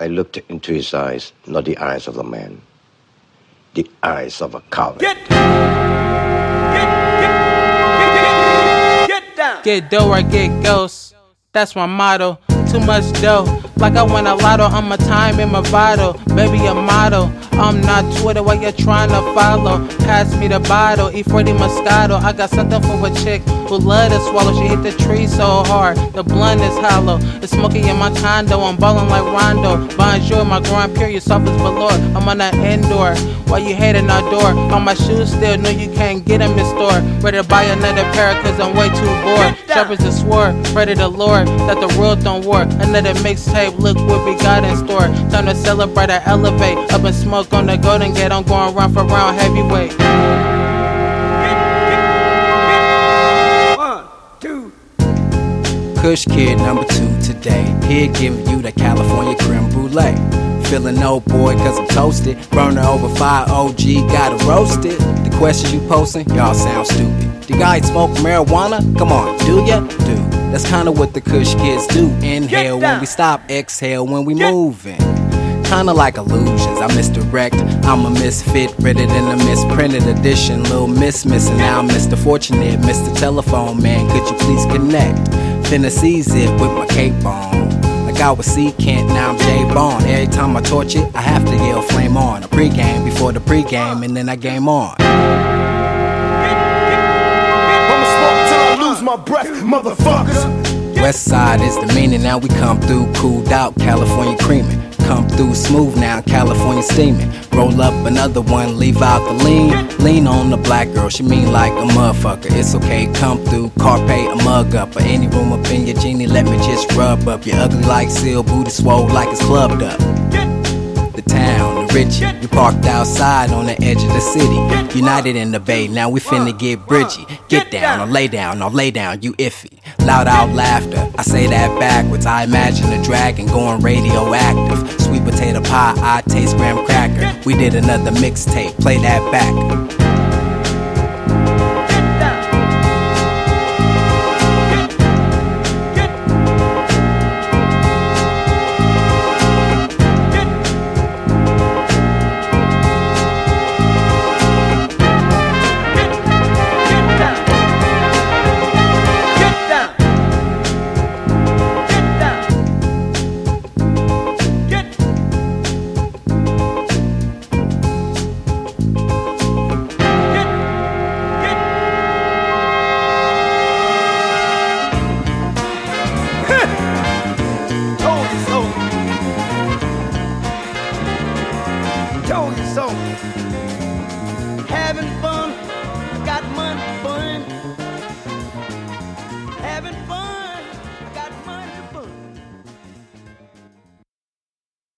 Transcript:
I looked into his eyes, not the eyes of a man, the eyes of a coward. Get, get, get, get, down. Get dough or get ghost. That's my motto. Too much dough. Like I win a lotto, I'm a time in my vital. Baby, a model. I'm not Twitter while you're trying to follow. Pass me the bottle, E40 Moscato. I got something for a chick who love to swallow. She hit the tree so hard, the blunt is hollow. It's smoky in my condo, I'm ballin' like Rondo. Bonjour, my grand pure, you soft as velour. I'm on that indoor, while you hating our door. On my shoes still, no, you can't get them in store. Ready to buy another pair, cause I'm way too bored. Shepherds a swore, ready to lure, that the world don't work. Another mixtape look what we got in store. Time to celebrate or elevate. Up in smoke on the Golden Gate, I'm going round for round heavyweight. One, two. Kush Kid number two today. Here giving you the California creme brulee. Feeling old boy cause I'm toasted. Burner over 5 OG, gotta roast it. Questions you posting, y'all sound stupid. The guy smoke marijuana? Come on, do ya? Do. That's kinda what the Kush kids do. Inhale when we stop, exhale when we moving. Kinda like illusions, I misdirect. I'm a misfit, ready than a misprinted edition. Little miss missing now, Mr. Fortunate, Mr. Telephone Man. Could you please connect? Finna seize it with my cape on. I was C Kent, now I'm J Bond. Every time I torch it, I have to yell flame on. A pregame before the pregame, and then I game on. my breath, motherfuckers. West side is the meaning, now we come through cooled out, California creaming. Come through smooth now, California steaming. Roll up another one, leave out the lean. Lean on the black girl, she mean like a motherfucker. It's okay, come through, carpe a mug up. Or any room up in your genie, let me just rub up. your ugly like seal, booty swole like it's clubbed up. The town the rich, We parked outside on the edge of the city. United in the bay, now we finna get bridgy. Get down or lay down or lay down, you iffy. Loud out laughter, I say that backwards. I imagine a dragon going radioactive. Sweet potato pie, I taste graham cracker. We did another mixtape, play that back. Having fun, got money fun. Having fun.